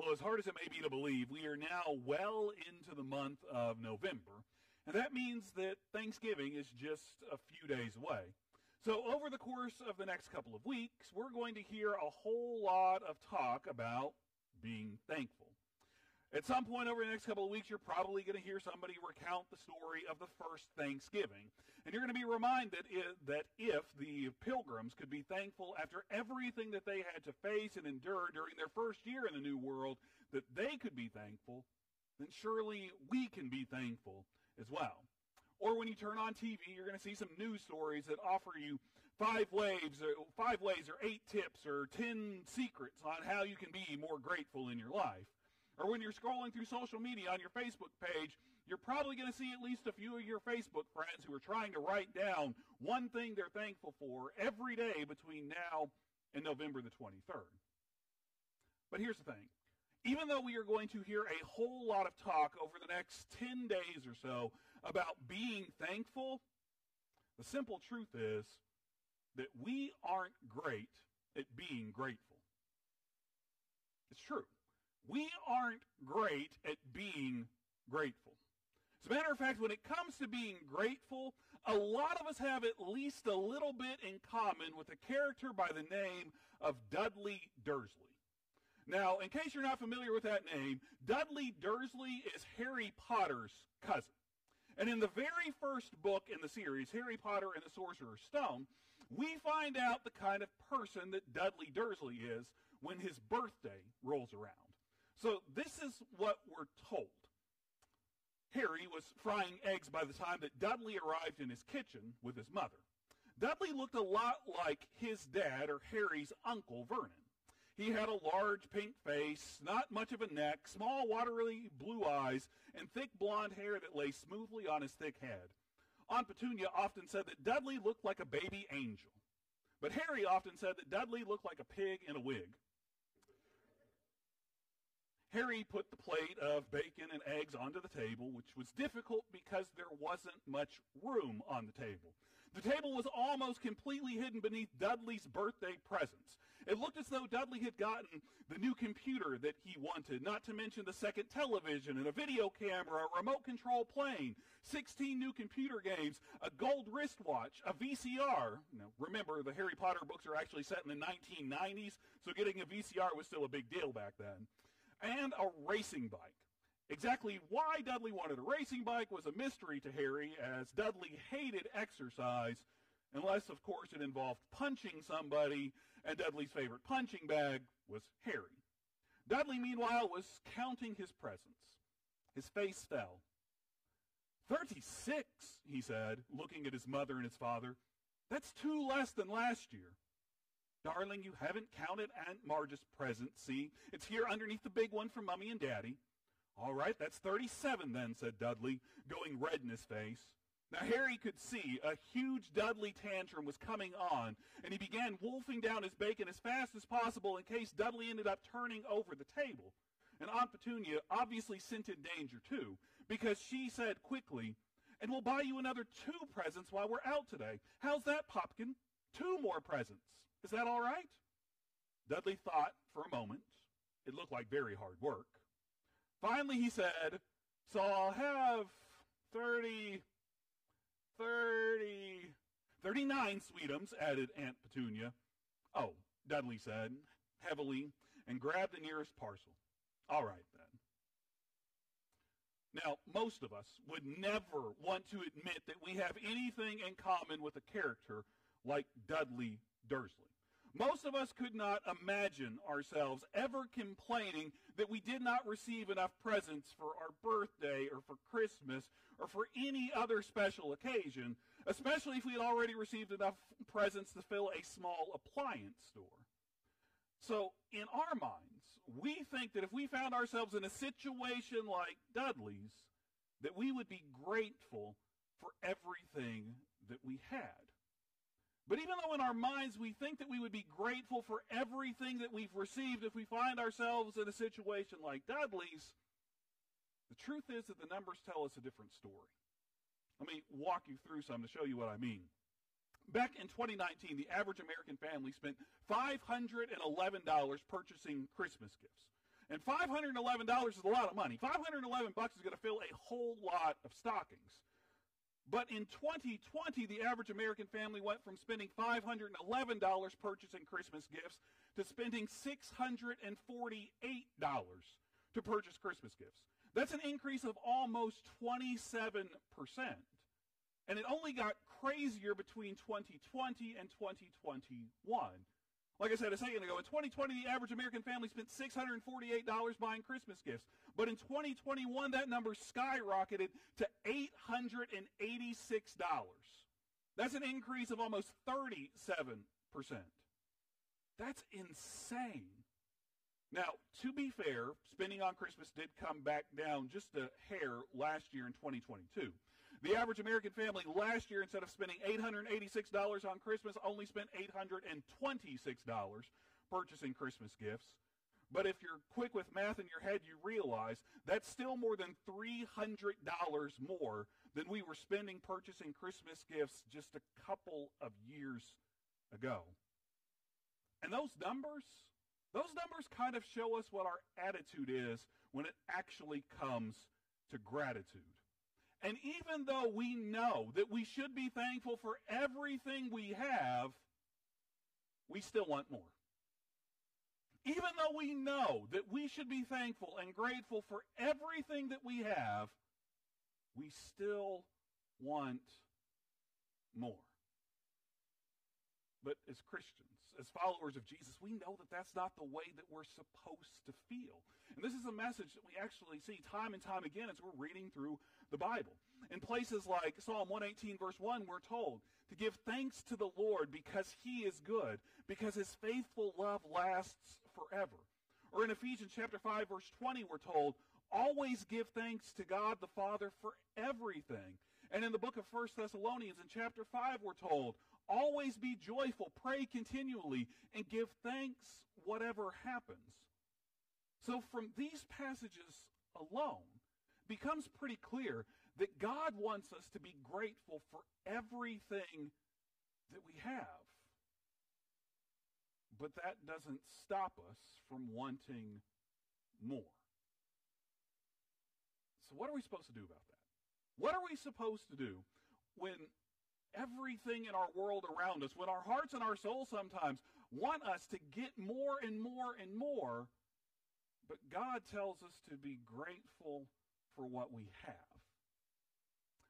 Well, as hard as it may be to believe, we are now well into the month of November, and that means that Thanksgiving is just a few days away. So, over the course of the next couple of weeks, we're going to hear a whole lot of talk about being thankful. At some point over the next couple of weeks, you're probably going to hear somebody recount the story of the first Thanksgiving. And you're going to be reminded that if the pilgrims could be thankful after everything that they had to face and endure during their first year in the New World, that they could be thankful, then surely we can be thankful as well. Or when you turn on TV, you're going to see some news stories that offer you five ways, or uh, five ways, or eight tips, or ten secrets on how you can be more grateful in your life. Or when you're scrolling through social media on your Facebook page, you're probably going to see at least a few of your Facebook friends who are trying to write down one thing they're thankful for every day between now and November the 23rd. But here's the thing. Even though we are going to hear a whole lot of talk over the next 10 days or so about being thankful, the simple truth is that we aren't great at being grateful. It's true. We aren't great at being grateful. As a matter of fact, when it comes to being grateful, a lot of us have at least a little bit in common with a character by the name of Dudley Dursley. Now, in case you're not familiar with that name, Dudley Dursley is Harry Potter's cousin. And in the very first book in the series, Harry Potter and the Sorcerer's Stone, we find out the kind of person that Dudley Dursley is when his birthday rolls around. So this is what we're told. Harry was frying eggs by the time that Dudley arrived in his kitchen with his mother. Dudley looked a lot like his dad or Harry's uncle Vernon. He had a large pink face, not much of a neck, small watery blue eyes, and thick blonde hair that lay smoothly on his thick head. Aunt Petunia often said that Dudley looked like a baby angel. But Harry often said that Dudley looked like a pig in a wig. Harry put the plate of bacon and eggs onto the table, which was difficult because there wasn't much room on the table. The table was almost completely hidden beneath Dudley's birthday presents. It looked as though Dudley had gotten the new computer that he wanted, not to mention the second television and a video camera, a remote control plane, 16 new computer games, a gold wristwatch, a VCR. Now, remember, the Harry Potter books are actually set in the 1990s, so getting a VCR was still a big deal back then and a racing bike. Exactly why Dudley wanted a racing bike was a mystery to Harry, as Dudley hated exercise, unless, of course, it involved punching somebody, and Dudley's favorite punching bag was Harry. Dudley, meanwhile, was counting his presents. His face fell. Thirty-six, he said, looking at his mother and his father. That's two less than last year. Darling, you haven't counted Aunt Marge's present, see? It's here underneath the big one for Mummy and Daddy. All right, that's 37 then, said Dudley, going red in his face. Now Harry could see a huge Dudley tantrum was coming on, and he began wolfing down his bacon as fast as possible in case Dudley ended up turning over the table. And Aunt Petunia obviously scented danger too, because she said quickly, and we'll buy you another two presents while we're out today. How's that, Popkin? Two more presents. Is that all right? Dudley thought for a moment. It looked like very hard work. Finally, he said, So I'll have 30, 30, 39 sweetums, added Aunt Petunia. Oh, Dudley said, heavily, and grabbed the nearest parcel. All right, then. Now, most of us would never want to admit that we have anything in common with a character like Dudley Dursley. Most of us could not imagine ourselves ever complaining that we did not receive enough presents for our birthday or for Christmas or for any other special occasion, especially if we had already received enough presents to fill a small appliance store. So, in our minds, we think that if we found ourselves in a situation like Dudley's, that we would be grateful for everything that we had. But even though in our minds we think that we would be grateful for everything that we've received if we find ourselves in a situation like Dudley's, the truth is that the numbers tell us a different story. Let me walk you through some to show you what I mean. Back in 2019, the average American family spent $511 purchasing Christmas gifts. And $511 is a lot of money. 511 bucks is going to fill a whole lot of stockings. But in 2020, the average American family went from spending $511 purchasing Christmas gifts to spending $648 to purchase Christmas gifts. That's an increase of almost 27%. And it only got crazier between 2020 and 2021. Like I said a second ago, in 2020, the average American family spent $648 buying Christmas gifts. But in 2021, that number skyrocketed to $886. That's an increase of almost 37%. That's insane. Now, to be fair, spending on Christmas did come back down just a hair last year in 2022. The average American family last year, instead of spending $886 on Christmas, only spent $826 purchasing Christmas gifts. But if you're quick with math in your head, you realize that's still more than $300 more than we were spending purchasing Christmas gifts just a couple of years ago. And those numbers, those numbers kind of show us what our attitude is when it actually comes to gratitude. And even though we know that we should be thankful for everything we have, we still want more. Even though we know that we should be thankful and grateful for everything that we have, we still want more. But as Christians, as followers of Jesus, we know that that's not the way that we're supposed to feel. And this is a message that we actually see time and time again as we're reading through the Bible. In places like Psalm 118, verse 1, we're told to give thanks to the Lord because he is good, because his faithful love lasts forever. Or in Ephesians chapter 5, verse 20, we're told, always give thanks to God the Father for everything. And in the book of 1 Thessalonians, in chapter 5, we're told, always be joyful, pray continually, and give thanks whatever happens. So from these passages alone, becomes pretty clear that God wants us to be grateful for everything that we have. But that doesn't stop us from wanting more. So, what are we supposed to do about that? What are we supposed to do when everything in our world around us, when our hearts and our souls sometimes want us to get more and more and more, but God tells us to be grateful for what we have?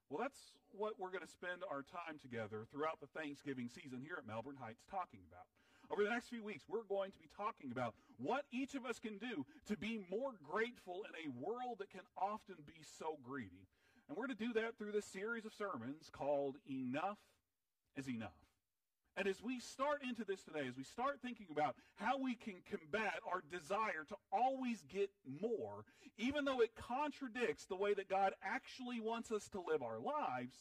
Well, that's what we're going to spend our time together throughout the Thanksgiving season here at Melbourne Heights talking about. Over the next few weeks, we're going to be talking about what each of us can do to be more grateful in a world that can often be so greedy. And we're going to do that through this series of sermons called Enough is Enough. And as we start into this today, as we start thinking about how we can combat our desire to always get more, even though it contradicts the way that God actually wants us to live our lives,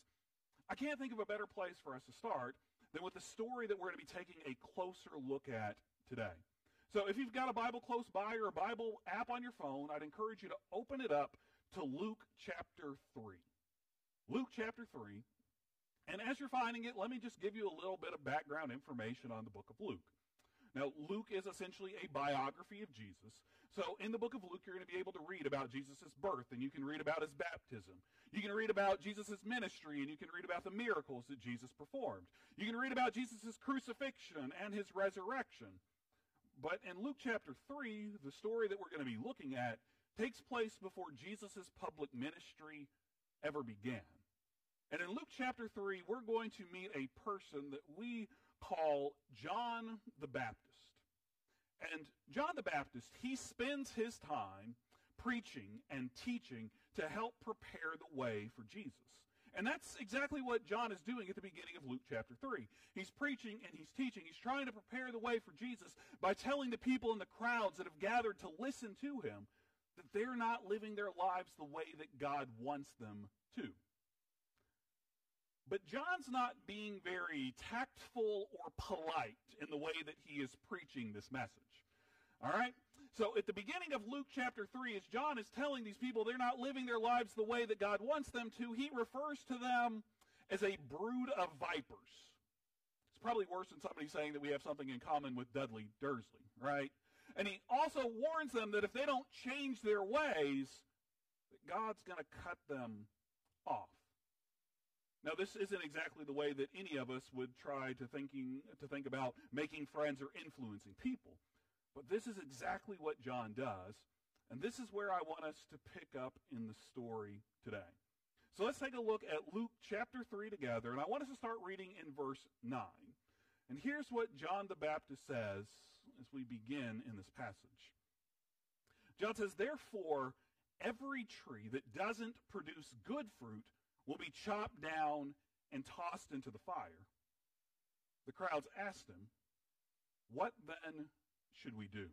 I can't think of a better place for us to start than with the story that we're going to be taking a closer look at today. So if you've got a Bible close by or a Bible app on your phone, I'd encourage you to open it up to Luke chapter 3. Luke chapter 3, and as you're finding it, let me just give you a little bit of background information on the book of Luke. Now, Luke is essentially a biography of Jesus. So in the book of Luke, you're going to be able to read about Jesus' birth, and you can read about his baptism. You can read about Jesus' ministry, and you can read about the miracles that Jesus performed. You can read about Jesus' crucifixion and his resurrection. But in Luke chapter 3, the story that we're going to be looking at takes place before Jesus' public ministry ever began. And in Luke chapter 3, we're going to meet a person that we call John the Baptist. And John the Baptist, he spends his time preaching and teaching to help prepare the way for Jesus. And that's exactly what John is doing at the beginning of Luke chapter 3. He's preaching and he's teaching. He's trying to prepare the way for Jesus by telling the people in the crowds that have gathered to listen to him that they're not living their lives the way that God wants them to. But John's not being very tactful or polite in the way that he is preaching this message. All right? So at the beginning of Luke chapter 3, as John is telling these people they're not living their lives the way that God wants them to, he refers to them as a brood of vipers. It's probably worse than somebody saying that we have something in common with Dudley Dursley, right? And he also warns them that if they don't change their ways, that God's going to cut them off. Now, this isn't exactly the way that any of us would try to thinking to think about making friends or influencing people. But this is exactly what John does, and this is where I want us to pick up in the story today. So let's take a look at Luke chapter 3 together, and I want us to start reading in verse 9. And here's what John the Baptist says as we begin in this passage. John says, Therefore, every tree that doesn't produce good fruit will be chopped down and tossed into the fire. The crowds asked him, What then should we do?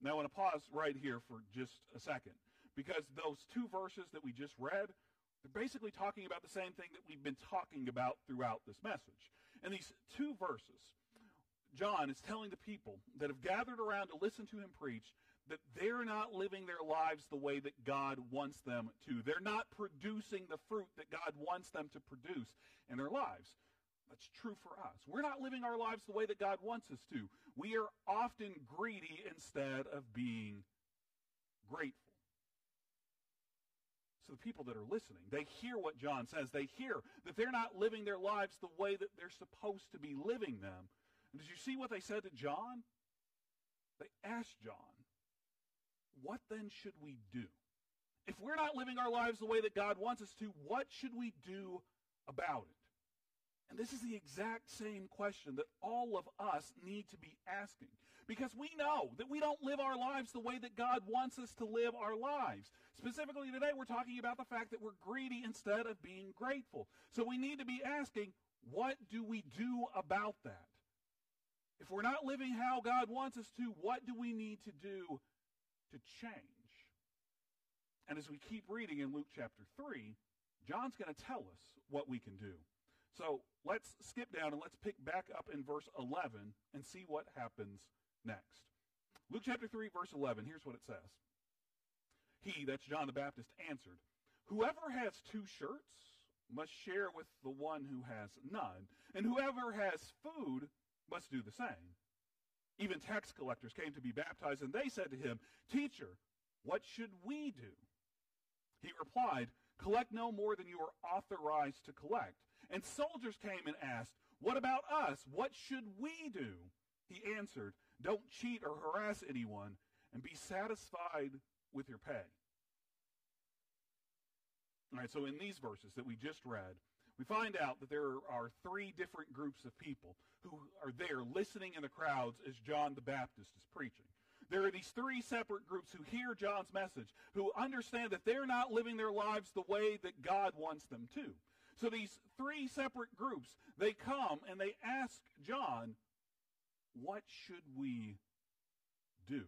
Now, I want to pause right here for just a second because those two verses that we just read, they're basically talking about the same thing that we've been talking about throughout this message. And these two verses, John is telling the people that have gathered around to listen to him preach that they're not living their lives the way that God wants them to. They're not producing the fruit that God wants them to produce in their lives. That's true for us. We're not living our lives the way that God wants us to. We are often greedy instead of being grateful. So the people that are listening, they hear what John says. They hear that they're not living their lives the way that they're supposed to be living them. And did you see what they said to John? They asked John, what then should we do? If we're not living our lives the way that God wants us to, what should we do about it? And this is the exact same question that all of us need to be asking. Because we know that we don't live our lives the way that God wants us to live our lives. Specifically today, we're talking about the fact that we're greedy instead of being grateful. So we need to be asking, what do we do about that? If we're not living how God wants us to, what do we need to do to change. And as we keep reading in Luke chapter 3, John's going to tell us what we can do. So let's skip down and let's pick back up in verse 11 and see what happens next. Luke chapter 3, verse 11, here's what it says. He, that's John the Baptist, answered, Whoever has two shirts must share with the one who has none, and whoever has food must do the same. Even tax collectors came to be baptized, and they said to him, Teacher, what should we do? He replied, Collect no more than you are authorized to collect. And soldiers came and asked, What about us? What should we do? He answered, Don't cheat or harass anyone, and be satisfied with your pay. All right, so in these verses that we just read, we find out that there are three different groups of people who are there listening in the crowds as John the Baptist is preaching. There are these three separate groups who hear John's message, who understand that they're not living their lives the way that God wants them to. So these three separate groups, they come and they ask John, what should we do?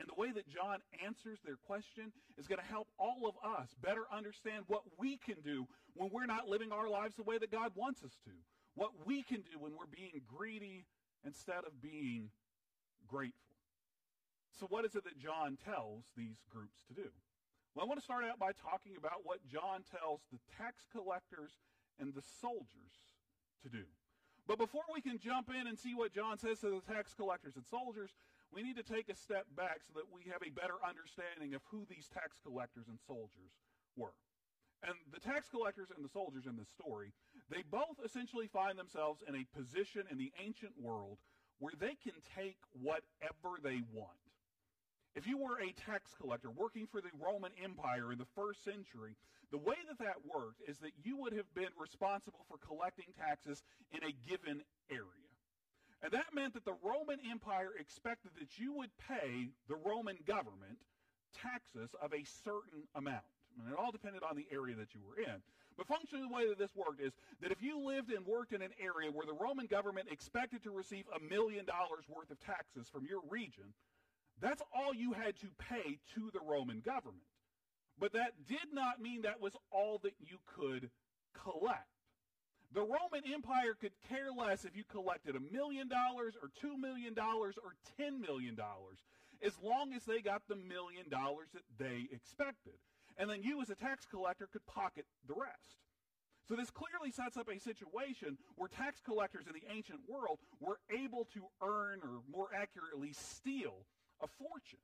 And the way that John answers their question is going to help all of us better understand what we can do when we're not living our lives the way that God wants us to. What we can do when we're being greedy instead of being grateful. So what is it that John tells these groups to do? Well, I want to start out by talking about what John tells the tax collectors and the soldiers to do. But before we can jump in and see what John says to the tax collectors and soldiers, we need to take a step back so that we have a better understanding of who these tax collectors and soldiers were. And the tax collectors and the soldiers in this story, they both essentially find themselves in a position in the ancient world where they can take whatever they want. If you were a tax collector working for the Roman Empire in the first century, the way that that worked is that you would have been responsible for collecting taxes in a given area. And that meant that the Roman Empire expected that you would pay the Roman government taxes of a certain amount. And it all depended on the area that you were in. But functionally, the way that this worked is that if you lived and worked in an area where the Roman government expected to receive a million dollars worth of taxes from your region, that's all you had to pay to the Roman government. But that did not mean that was all that you could collect. The Roman Empire could care less if you collected a million dollars or two million dollars or ten million dollars, as long as they got the million dollars that they expected. And then you as a tax collector could pocket the rest. So this clearly sets up a situation where tax collectors in the ancient world were able to earn, or more accurately, steal a fortune.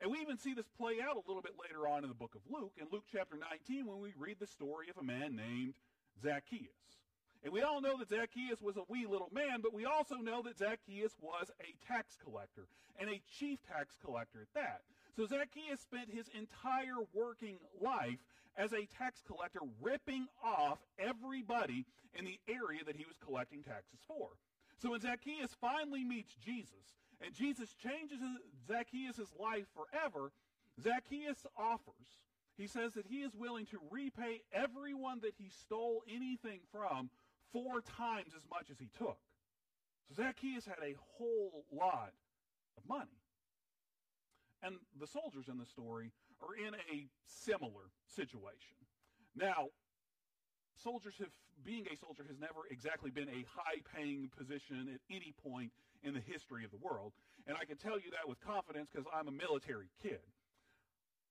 And we even see this play out a little bit later on in the book of Luke, in Luke chapter 19, when we read the story of a man named Zacchaeus. And we all know that Zacchaeus was a wee little man, but we also know that Zacchaeus was a tax collector, and a chief tax collector at that. So Zacchaeus spent his entire working life as a tax collector, ripping off everybody in the area that he was collecting taxes for. So when Zacchaeus finally meets Jesus, and Jesus changes Zacchaeus' life forever, Zacchaeus offers. He says that he is willing to repay everyone that he stole anything from four times as much as he took. So Zacchaeus had a whole lot of money. And the soldiers in the story are in a similar situation. Now, soldiers have, being a soldier has never exactly been a high paying position at any point in the history of the world. And I can tell you that with confidence because I'm a military kid.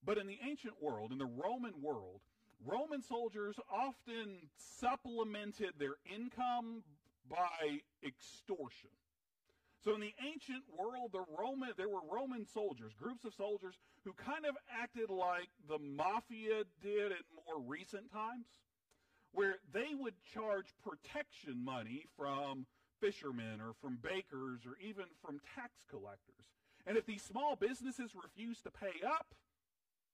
But in the ancient world, in the Roman world, Roman soldiers often supplemented their income by extortion. So in the ancient world, the Roman, there were Roman soldiers, groups of soldiers who kind of acted like the mafia did in more recent times, where they would charge protection money from fishermen or from bakers or even from tax collectors. And if these small businesses refused to pay up,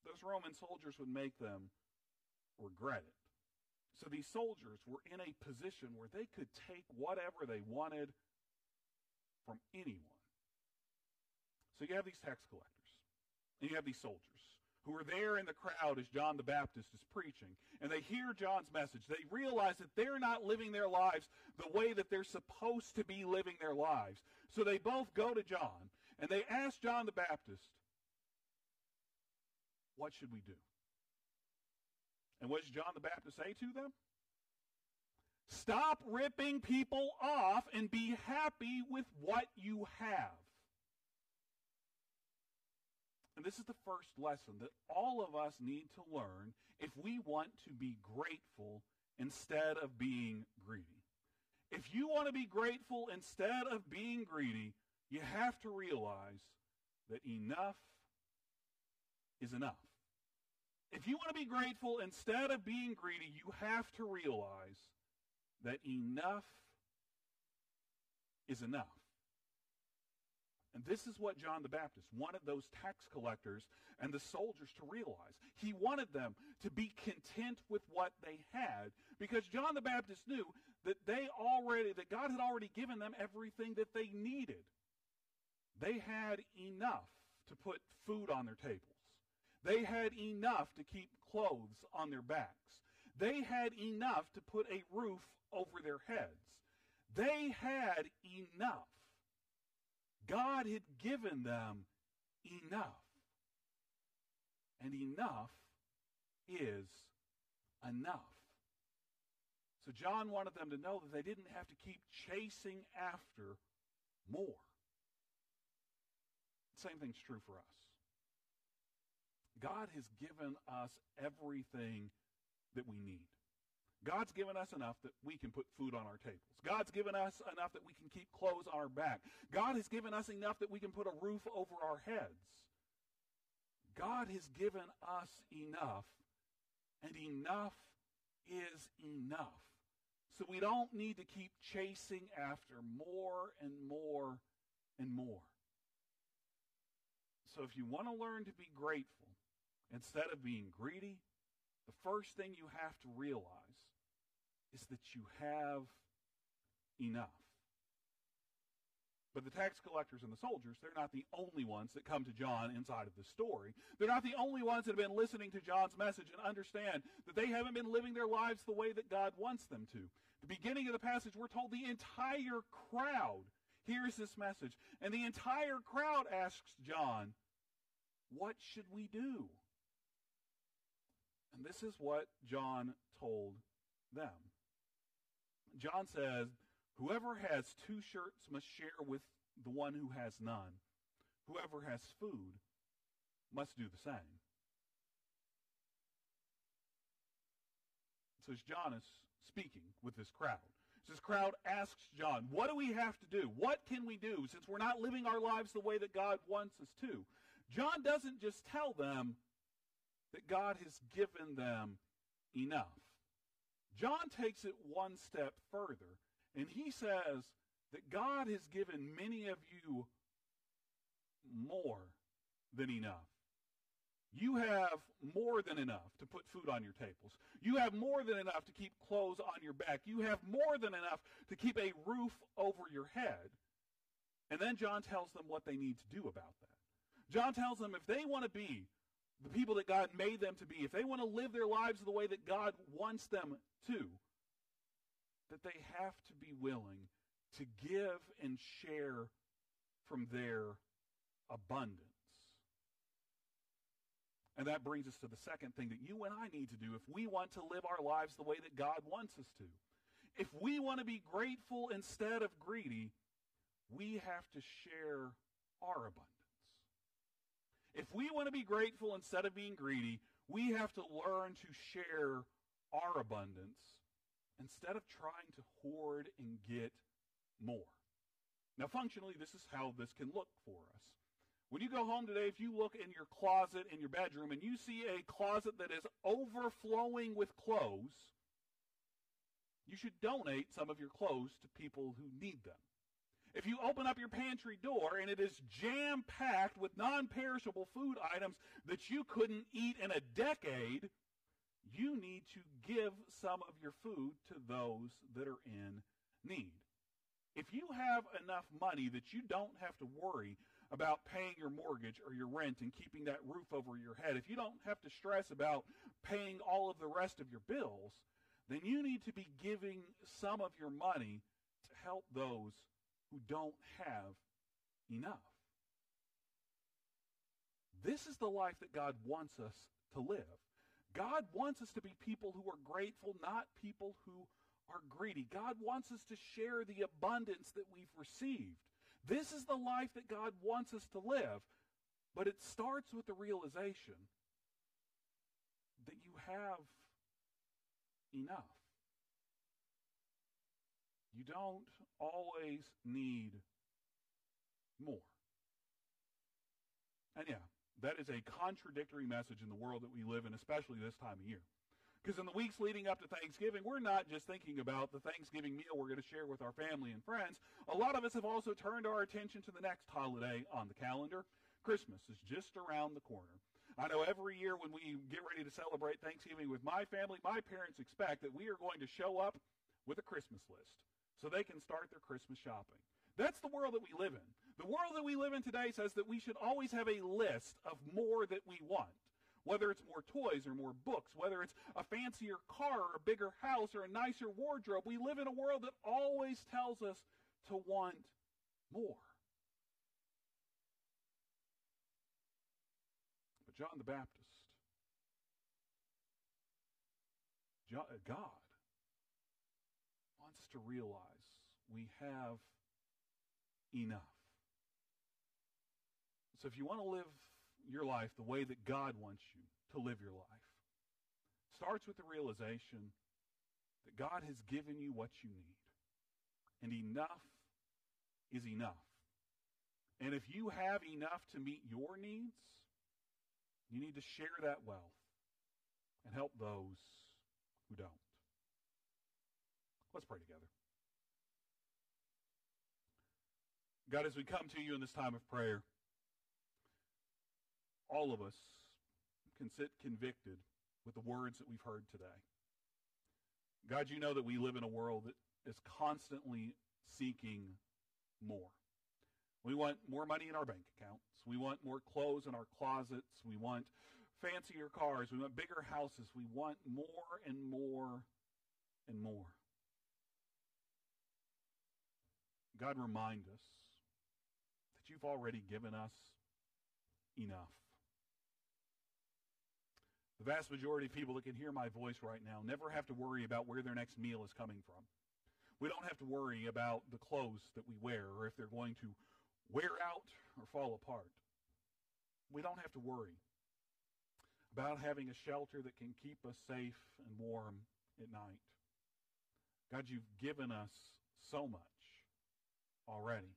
those Roman soldiers would make them regret it. So these soldiers were in a position where they could take whatever they wanted from anyone. So you have these tax collectors, and you have these soldiers who are there in the crowd as John the Baptist is preaching, and they hear John's message. They realize that they're not living their lives the way that they're supposed to be living their lives. So they both go to John, and they ask John the Baptist, What should we do? And what does John the Baptist say to them? Stop ripping people off and be happy with what you have. And this is the first lesson that all of us need to learn if we want to be grateful instead of being greedy. If you want to be grateful instead of being greedy, you have to realize that enough is enough. If you want to be grateful instead of being greedy, you have to realize that enough is enough. And this is what John the Baptist wanted those tax collectors and the soldiers to realize. He wanted them to be content with what they had because John the Baptist knew that they already that God had already given them everything that they needed. They had enough to put food on their tables. They had enough to keep clothes on their backs. They had enough to put a roof over their heads. They had enough. God had given them enough. And enough is enough. So John wanted them to know that they didn't have to keep chasing after more. Same thing's true for us. God has given us everything that we need. God's given us enough that we can put food on our tables. God's given us enough that we can keep clothes on our back. God has given us enough that we can put a roof over our heads. God has given us enough, and enough is enough. So we don't need to keep chasing after more and more and more. So if you want to learn to be grateful instead of being greedy, the first thing you have to realize is that you have enough. But the tax collectors and the soldiers, they're not the only ones that come to John inside of the story. They're not the only ones that have been listening to John's message and understand that they haven't been living their lives the way that God wants them to. The beginning of the passage, we're told the entire crowd hears this message. And the entire crowd asks John, What should we do? And this is what John told them. John says, Whoever has two shirts must share with the one who has none. Whoever has food must do the same. So John is speaking with this crowd. This crowd asks John, what do we have to do? What can we do since we're not living our lives the way that God wants us to? John doesn't just tell them that God has given them enough. John takes it one step further, and he says that God has given many of you more than enough. You have more than enough to put food on your tables. You have more than enough to keep clothes on your back. You have more than enough to keep a roof over your head. And then John tells them what they need to do about that. John tells them if they want to be the people that God made them to be, if they want to live their lives the way that God wants them to, that they have to be willing to give and share from their abundance. And that brings us to the second thing that you and I need to do if we want to live our lives the way that God wants us to. If we want to be grateful instead of greedy, we have to share our abundance. If we want to be grateful instead of being greedy, we have to learn to share our abundance instead of trying to hoard and get more. Now, functionally, this is how this can look for us. When you go home today, if you look in your closet in your bedroom and you see a closet that is overflowing with clothes, you should donate some of your clothes to people who need them. If you open up your pantry door and it is jam packed with non perishable food items that you couldn't eat in a decade, you need to give some of your food to those that are in need. If you have enough money that you don't have to worry about paying your mortgage or your rent and keeping that roof over your head, if you don't have to stress about paying all of the rest of your bills, then you need to be giving some of your money to help those who don't have enough. This is the life that God wants us to live. God wants us to be people who are grateful, not people who are greedy. God wants us to share the abundance that we've received. This is the life that God wants us to live. But it starts with the realization that you have enough. You don't always need more. And yeah, that is a contradictory message in the world that we live in, especially this time of year. Because in the weeks leading up to Thanksgiving, we're not just thinking about the Thanksgiving meal we're going to share with our family and friends. A lot of us have also turned our attention to the next holiday on the calendar. Christmas is just around the corner. I know every year when we get ready to celebrate Thanksgiving with my family, my parents expect that we are going to show up with a Christmas list so they can start their Christmas shopping. That's the world that we live in. The world that we live in today says that we should always have a list of more that we want whether it's more toys or more books, whether it's a fancier car or a bigger house or a nicer wardrobe. We live in a world that always tells us to want more. But John the Baptist, uh, God, to realize we have enough. So if you want to live your life the way that God wants you to live your life starts with the realization that God has given you what you need. And enough is enough. And if you have enough to meet your needs, you need to share that wealth and help those who don't. Let's pray together. God, as we come to you in this time of prayer, all of us can sit convicted with the words that we've heard today. God, you know that we live in a world that is constantly seeking more. We want more money in our bank accounts. We want more clothes in our closets. We want fancier cars. We want bigger houses. We want more and more and more. God, remind us that you've already given us enough. The vast majority of people that can hear my voice right now never have to worry about where their next meal is coming from. We don't have to worry about the clothes that we wear or if they're going to wear out or fall apart. We don't have to worry about having a shelter that can keep us safe and warm at night. God, you've given us so much already.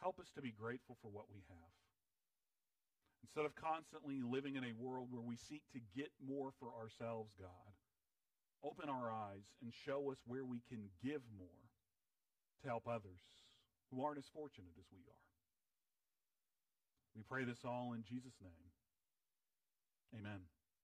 Help us to be grateful for what we have. Instead of constantly living in a world where we seek to get more for ourselves, God, open our eyes and show us where we can give more to help others who aren't as fortunate as we are. We pray this all in Jesus' name. Amen.